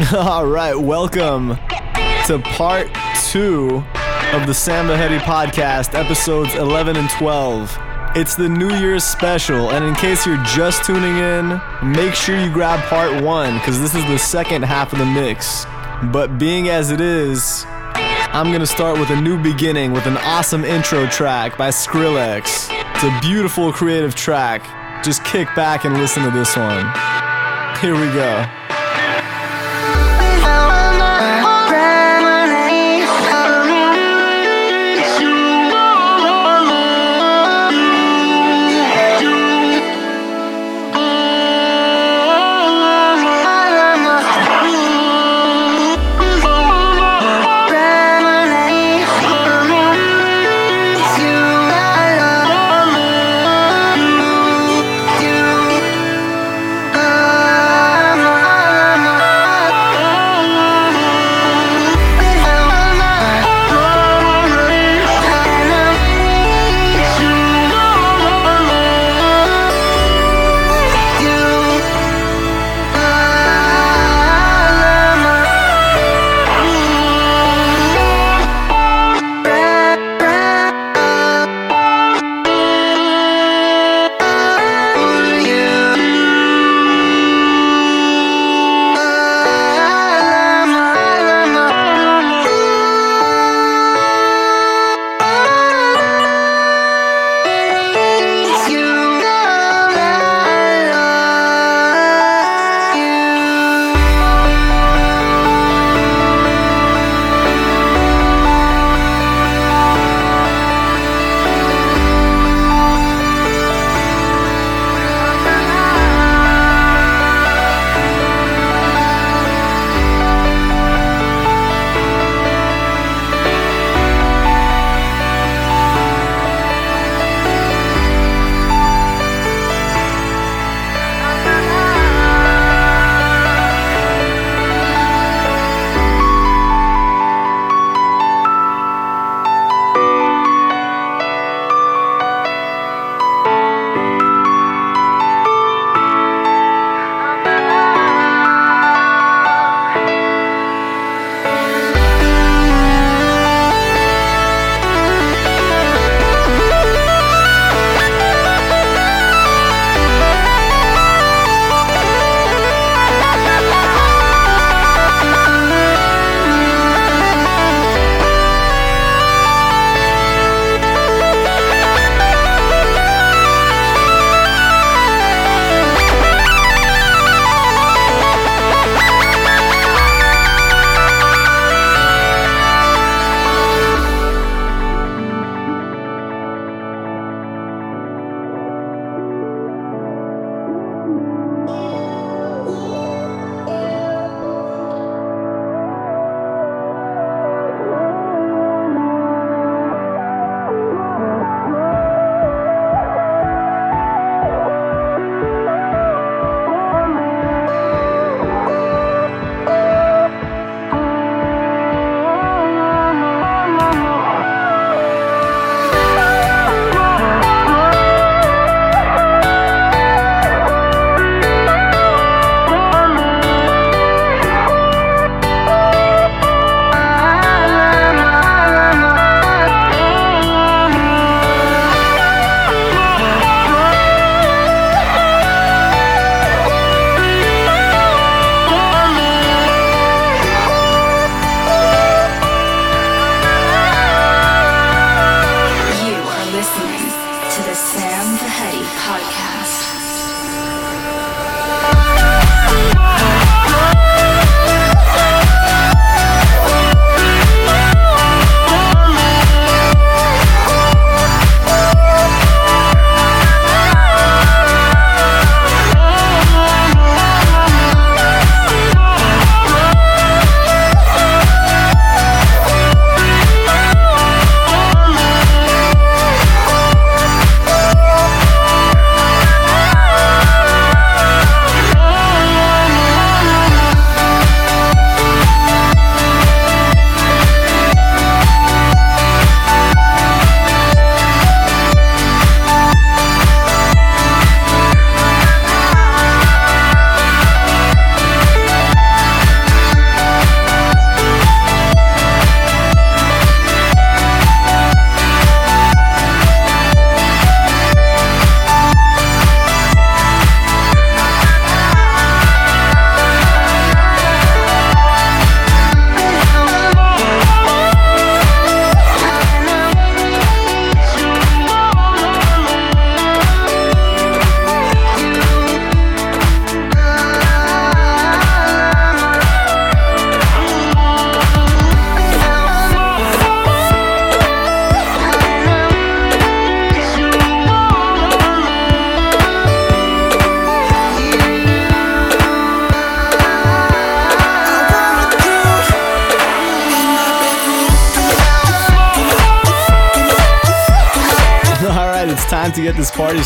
All right, welcome to part two of the Samba Vahedi podcast, episodes 11 and 12. It's the New Year's special, and in case you're just tuning in, make sure you grab part one, because this is the second half of the mix. But being as it is, I'm gonna start with a new beginning with an awesome intro track by Skrillex. It's a beautiful creative track. Just kick back and listen to this one. Here we go.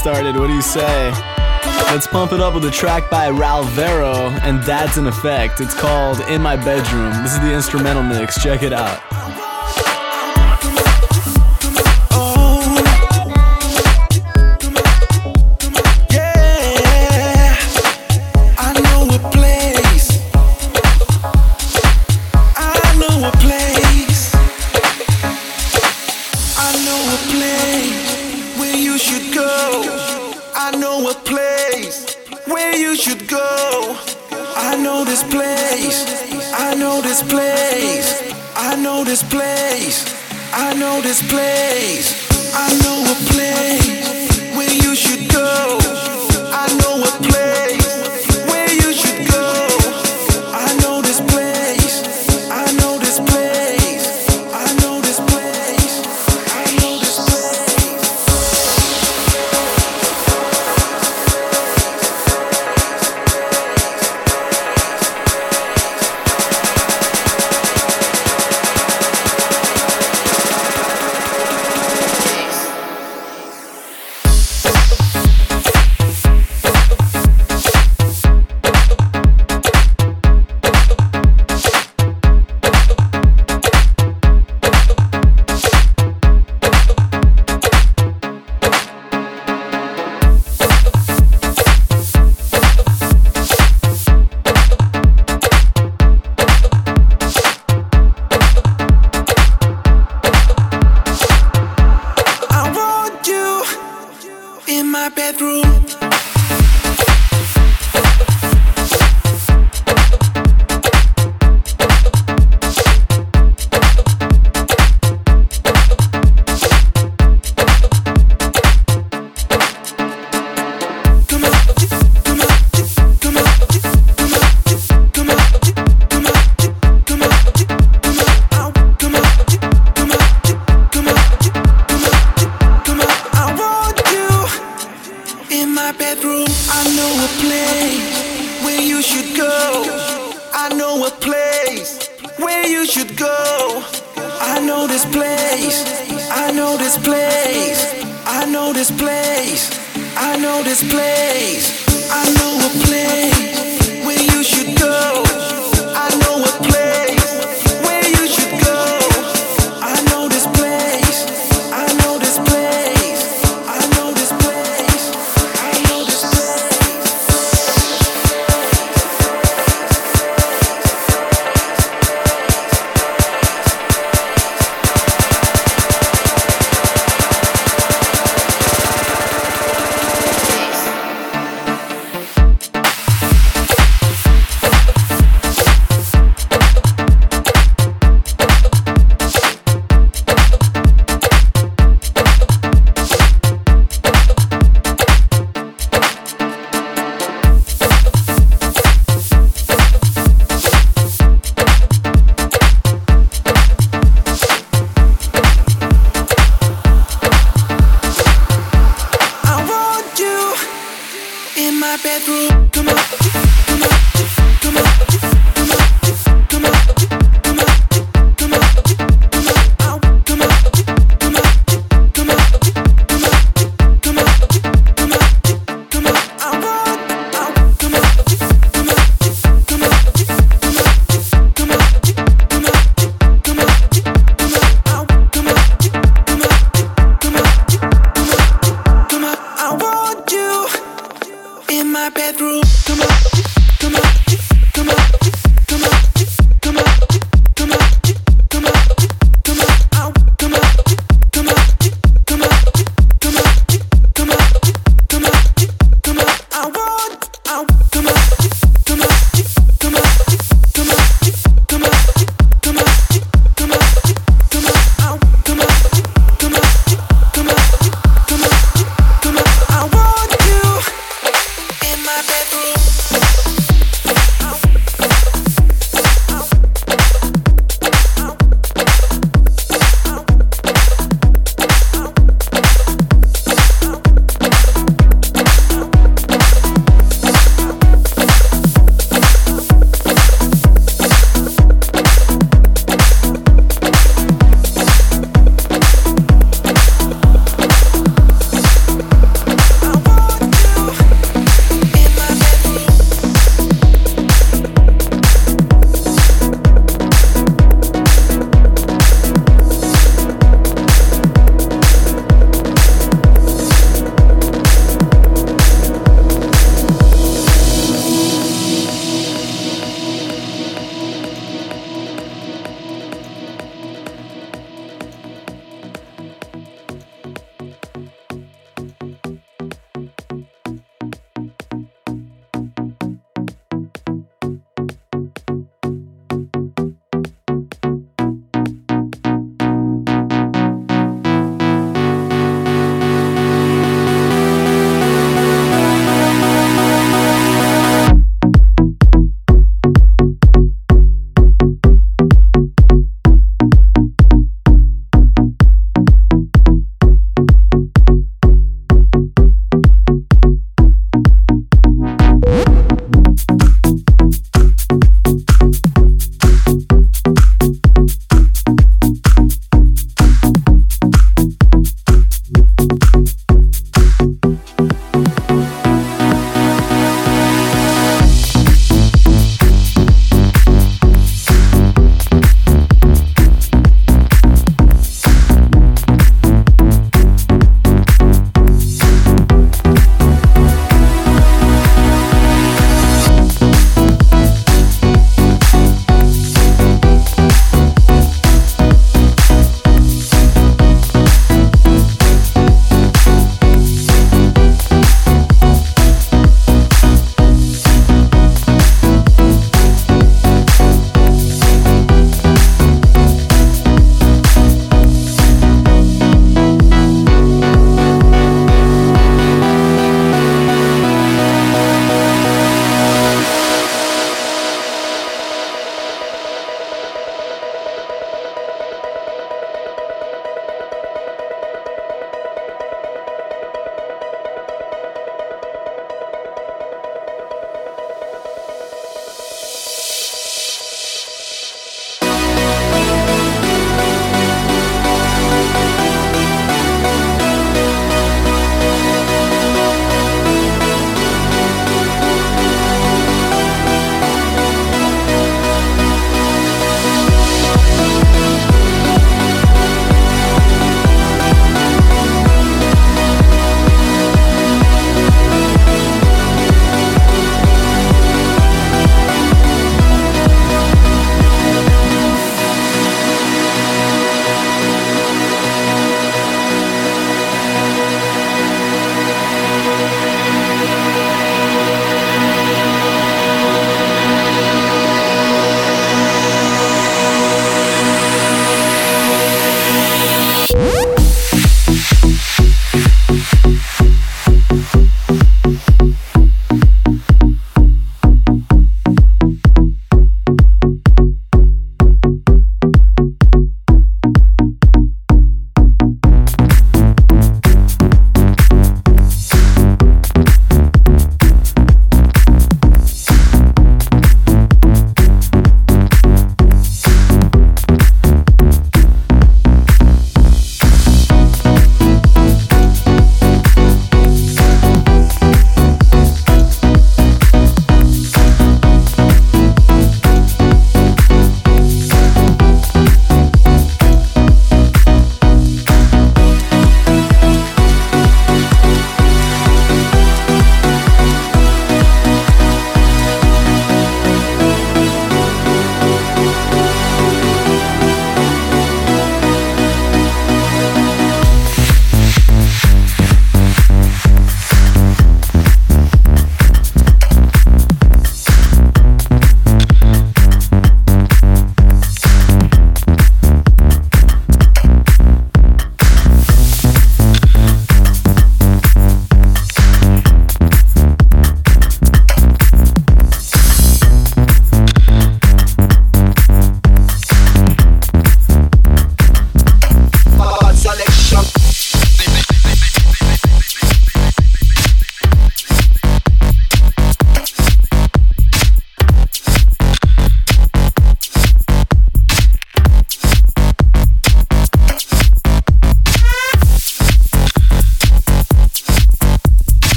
Started. What do you say? Let's pump it up with a track by Ralvero and Dadz In Effect. It's called In My Bedroom. This is the instrumental mix. Check it out.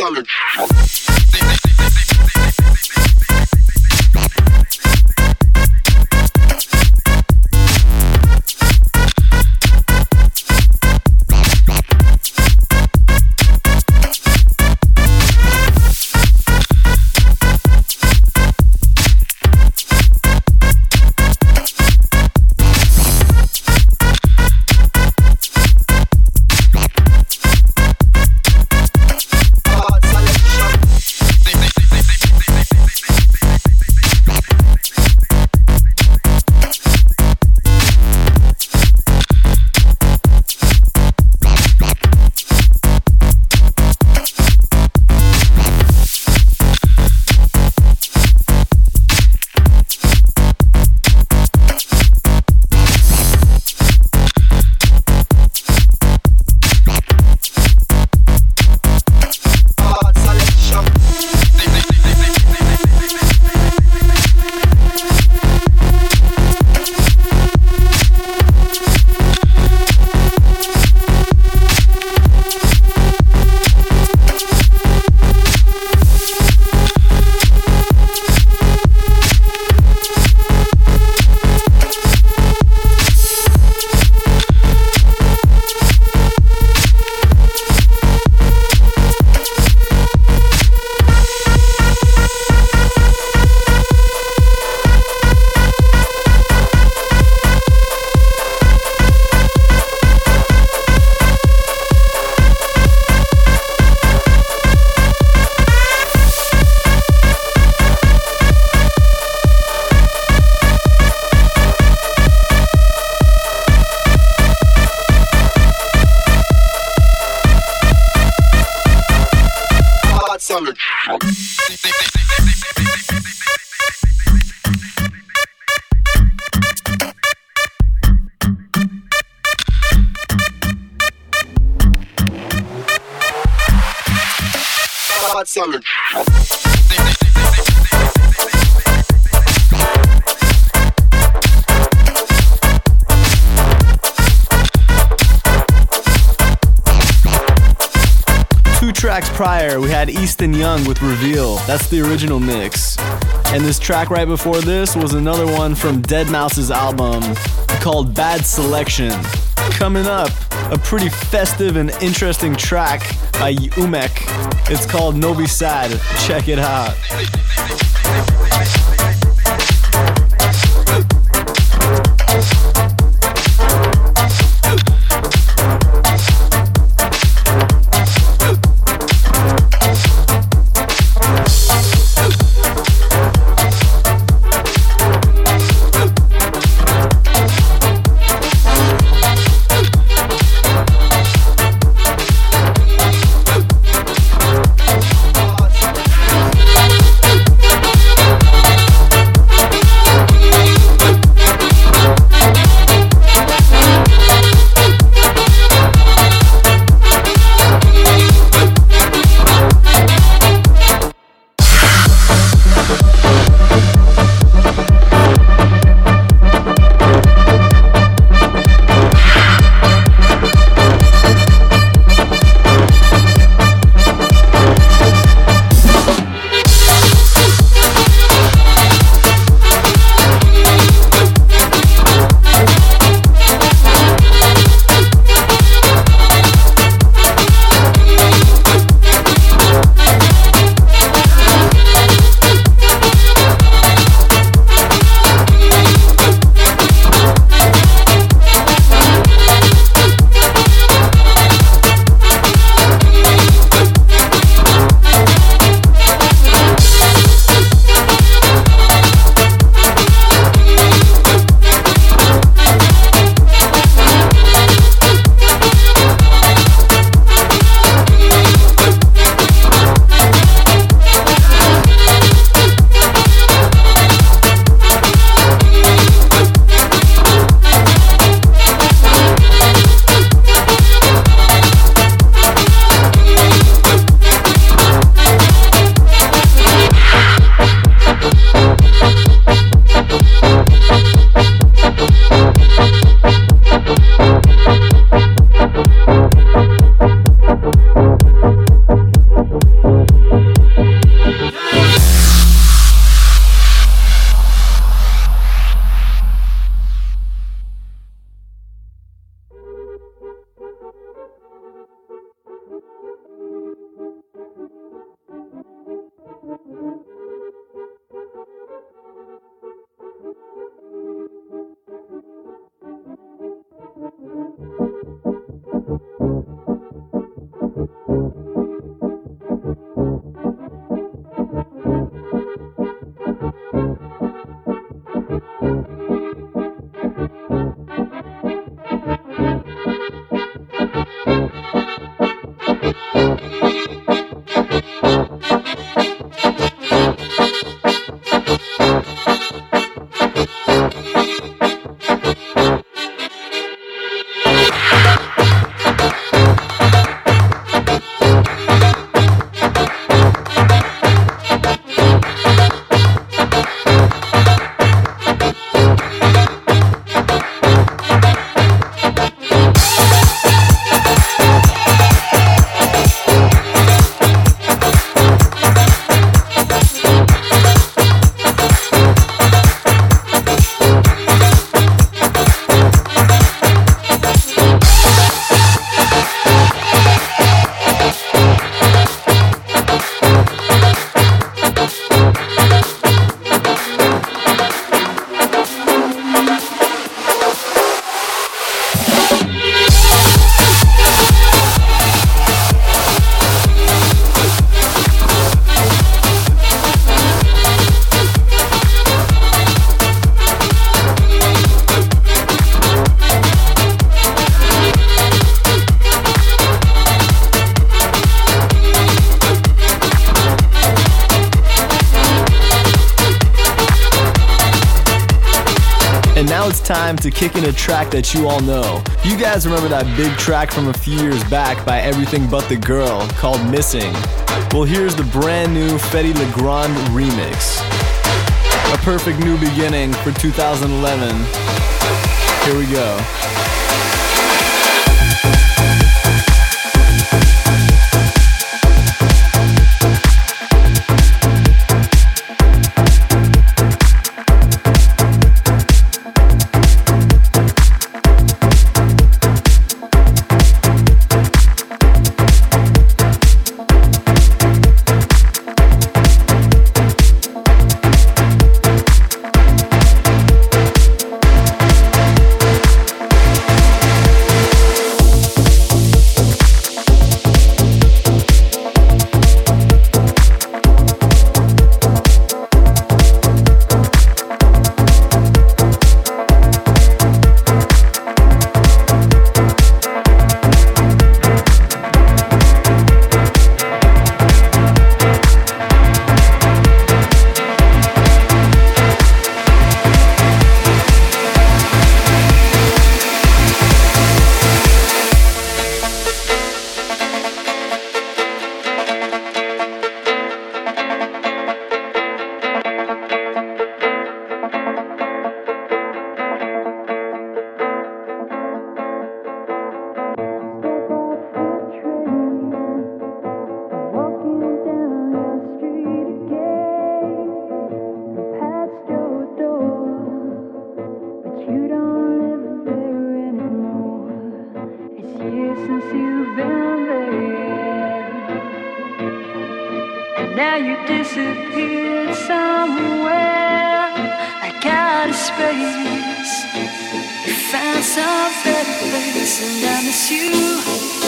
Salad. Salad. Two tracks prior, we had Easton Young with Reveal. That's the original mix. And this track right before this was another one from Deadmau5's album called Bad Selection. Coming up, a pretty festive and interesting track by Umek. It's called Novi Sad. Check it out. Time to kick in a track that you all know. You guys remember that big track from a few years back by Everything But the Girl called Missing? Well, here's the brand new Fedde Le Grand remix. A perfect new beginning for 2011. Here we go. outer space. You found some better place, and I miss you.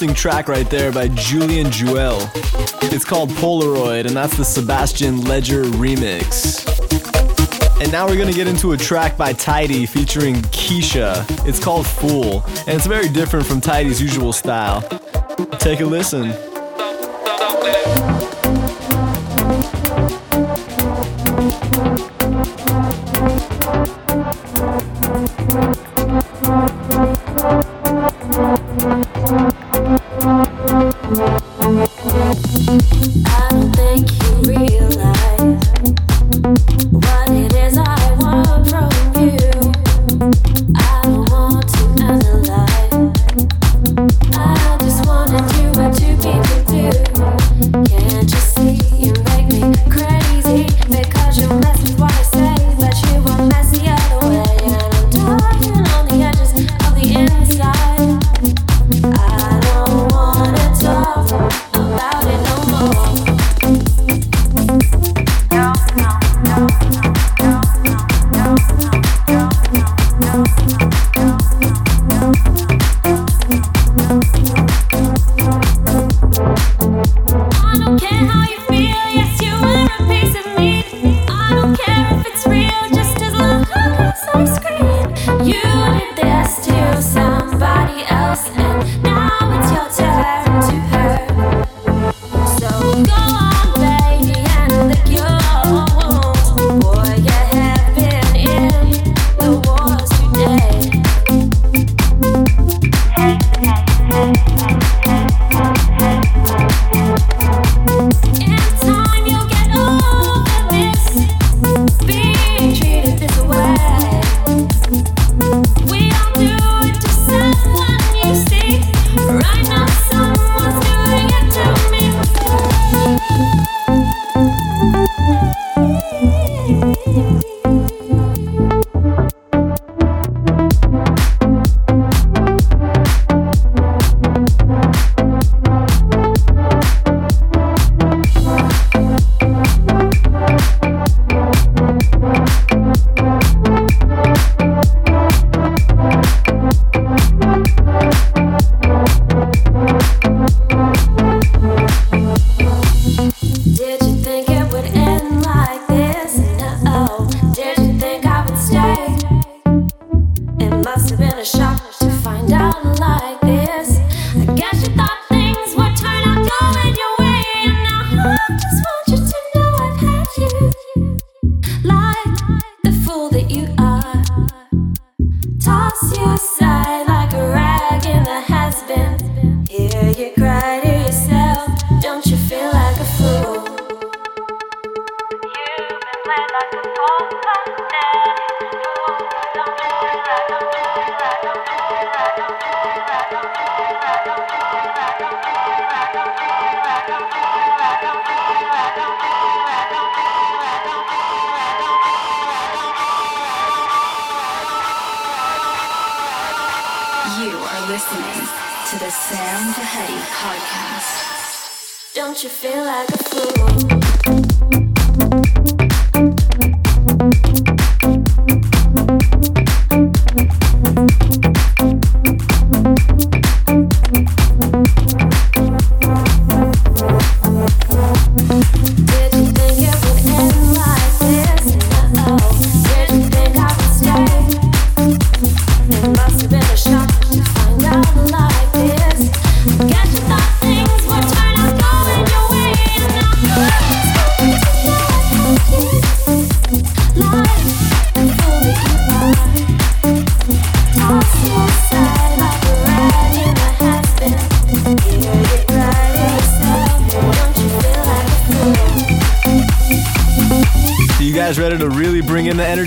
Interesting track right there by Julian Jeweil. It's called Polaroid, and that's the Sebastien Leger remix. And now we're gonna get into a track by Tidy featuring Keisha. It's called Fool, and it's very different from Tidy's usual style. Take a listen.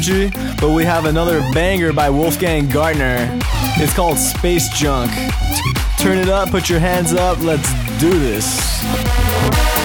Energy, but we have another banger by Wolfgang Gartner. It's called Space Junk. Turn it up, put your hands up, let's do this.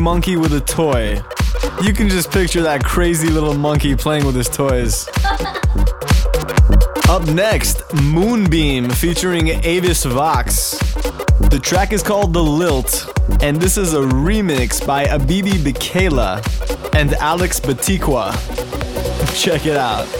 Monkey with a Toy. You can just picture that crazy little monkey playing with his toys. Up next, Moonbeam featuring Avis Vox. The track is called The Lilt, and this is a remix by Abibi Bikela and Alex Batikwa. Check it out.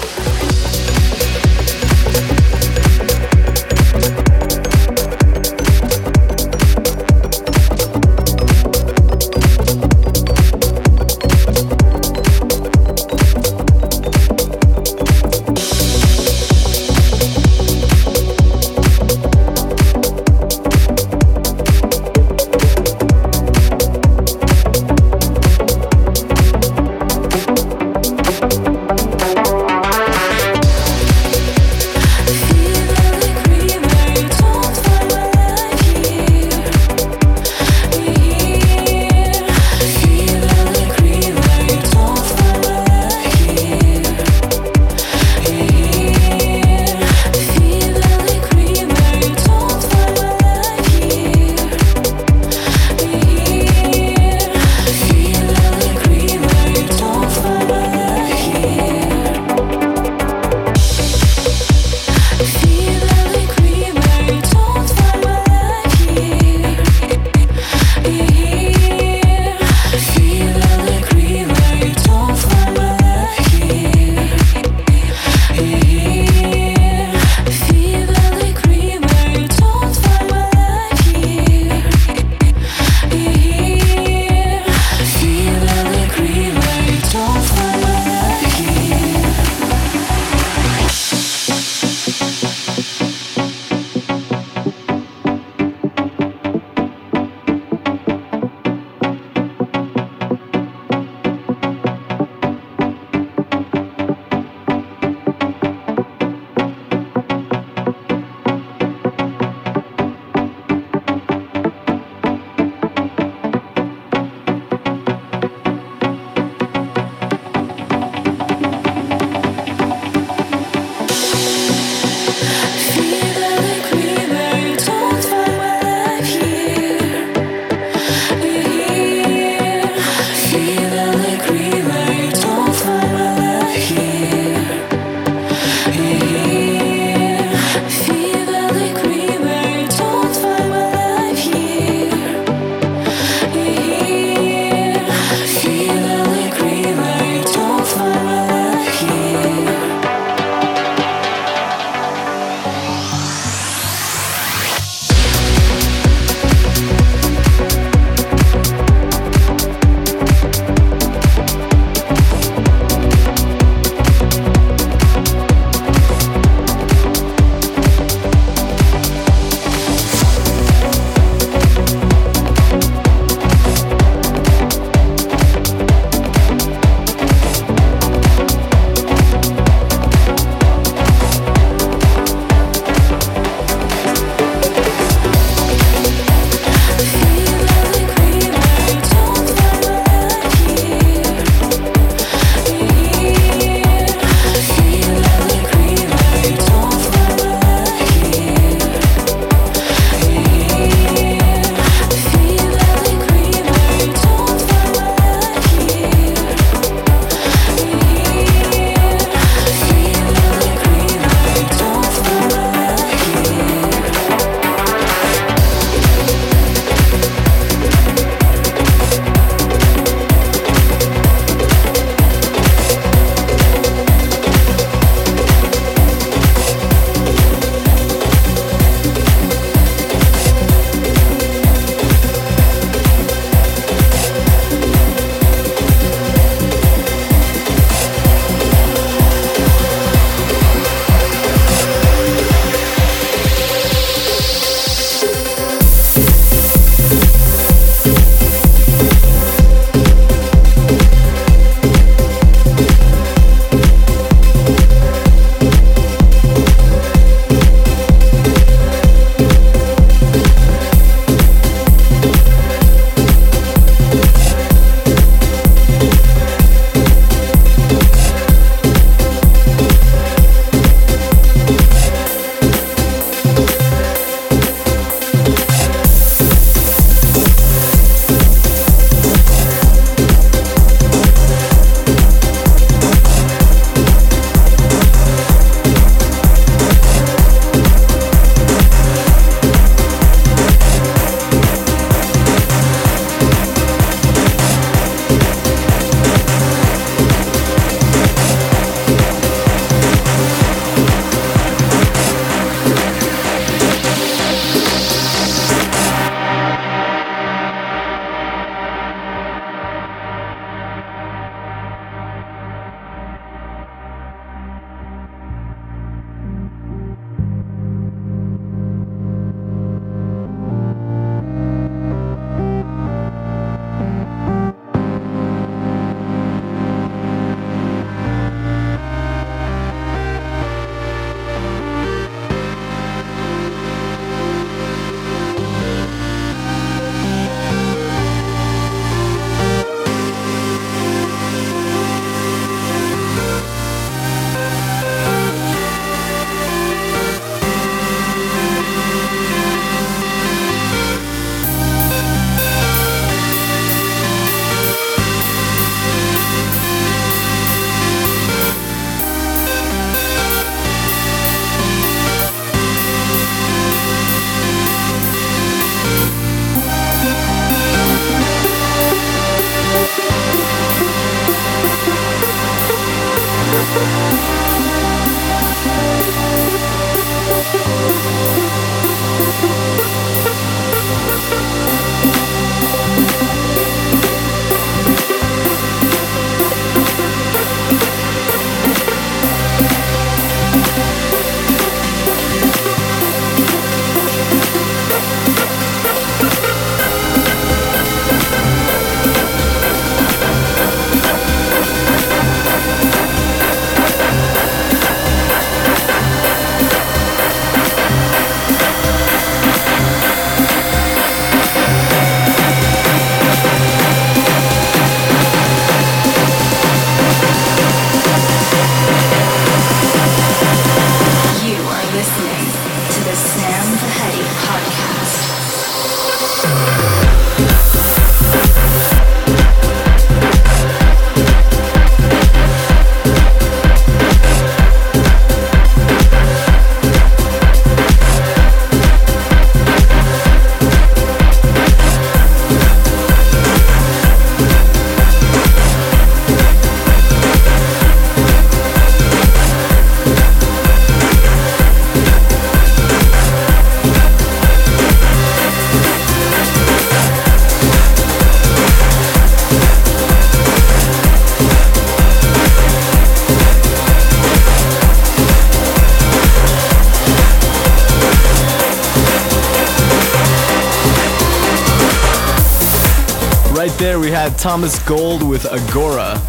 had Thomas Gold with Agora.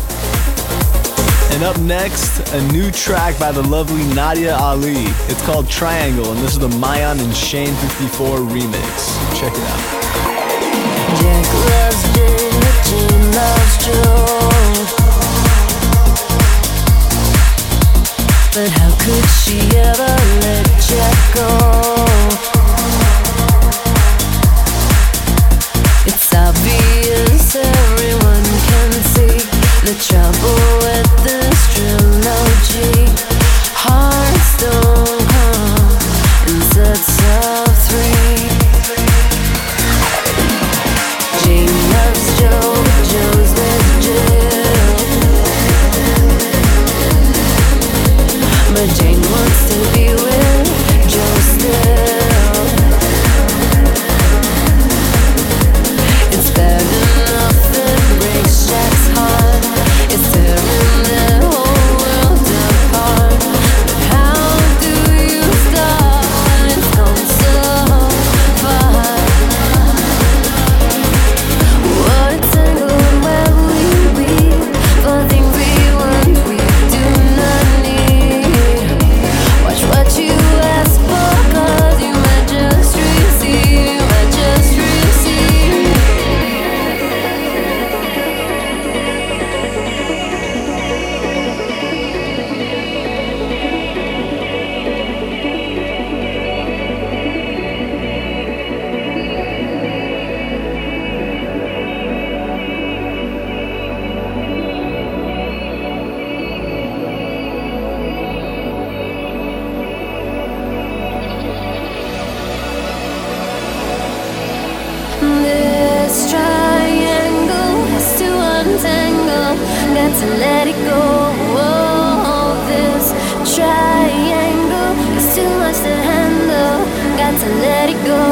And up next, a new track by the lovely Nadia Ali. It's called Triangle, and this is the Myon and Shane 54 remix. Check it out. But how could she ever let you go? Hearts don't come in that so? let it go.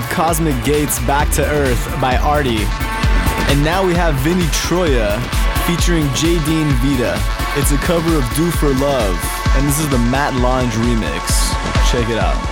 of Cosmic Gates Back to Earth by Arty. And now we have Vinny Troia featuring J. Dean Vita. It's a cover of Do for Love, and this is the Matt Lange remix. Check it out.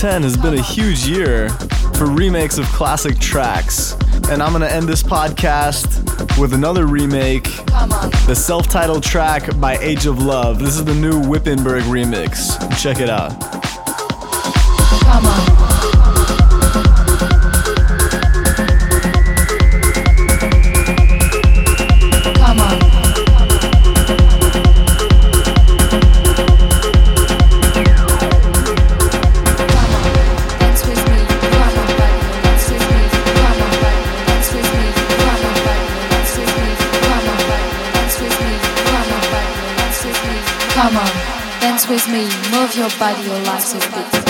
2010 has been a huge year for remakes of classic tracks. And I'm gonna end this podcast with another remake, the self titled track by Age of Love. This is the new Wippenberg remix. Check it out. Me, move your body, your life's a beat.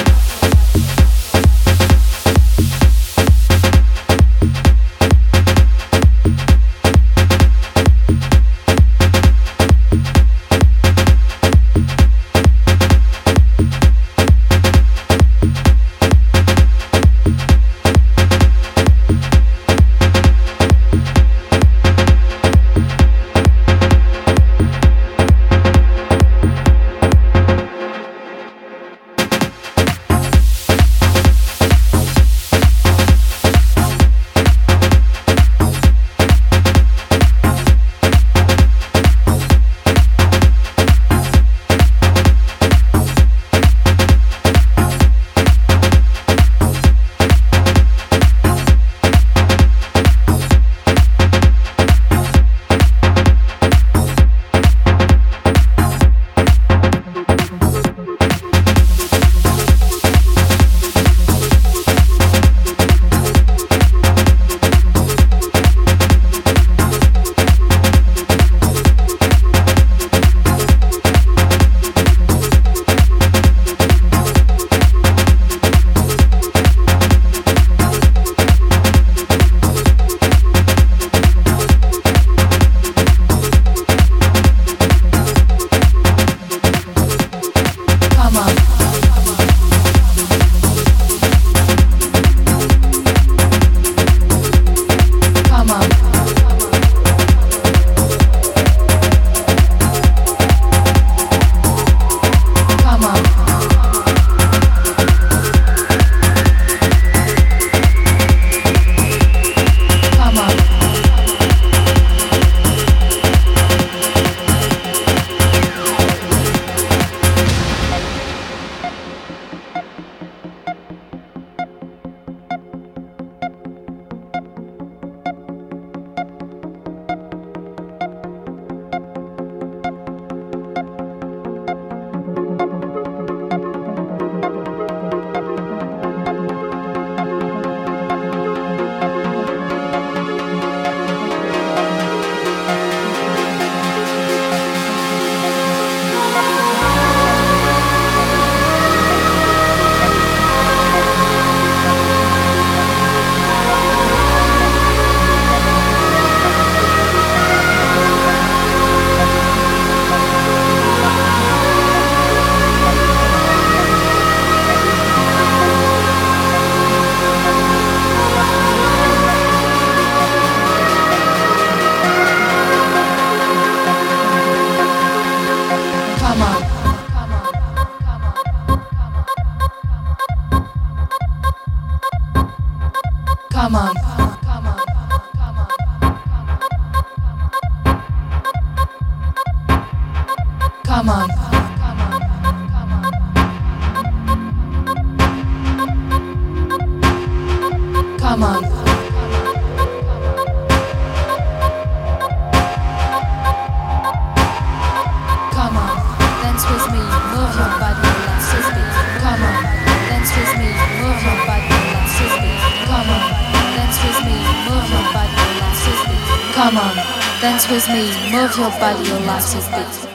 Your body, your beat.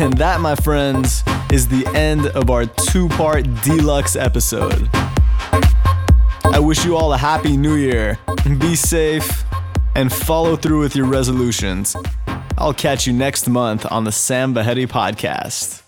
And that, my friends, is the end of our two part deluxe episode. I wish you all a happy new year. Be safe and follow through with your resolutions. I'll catch you next month on the Sam Vahedi podcast.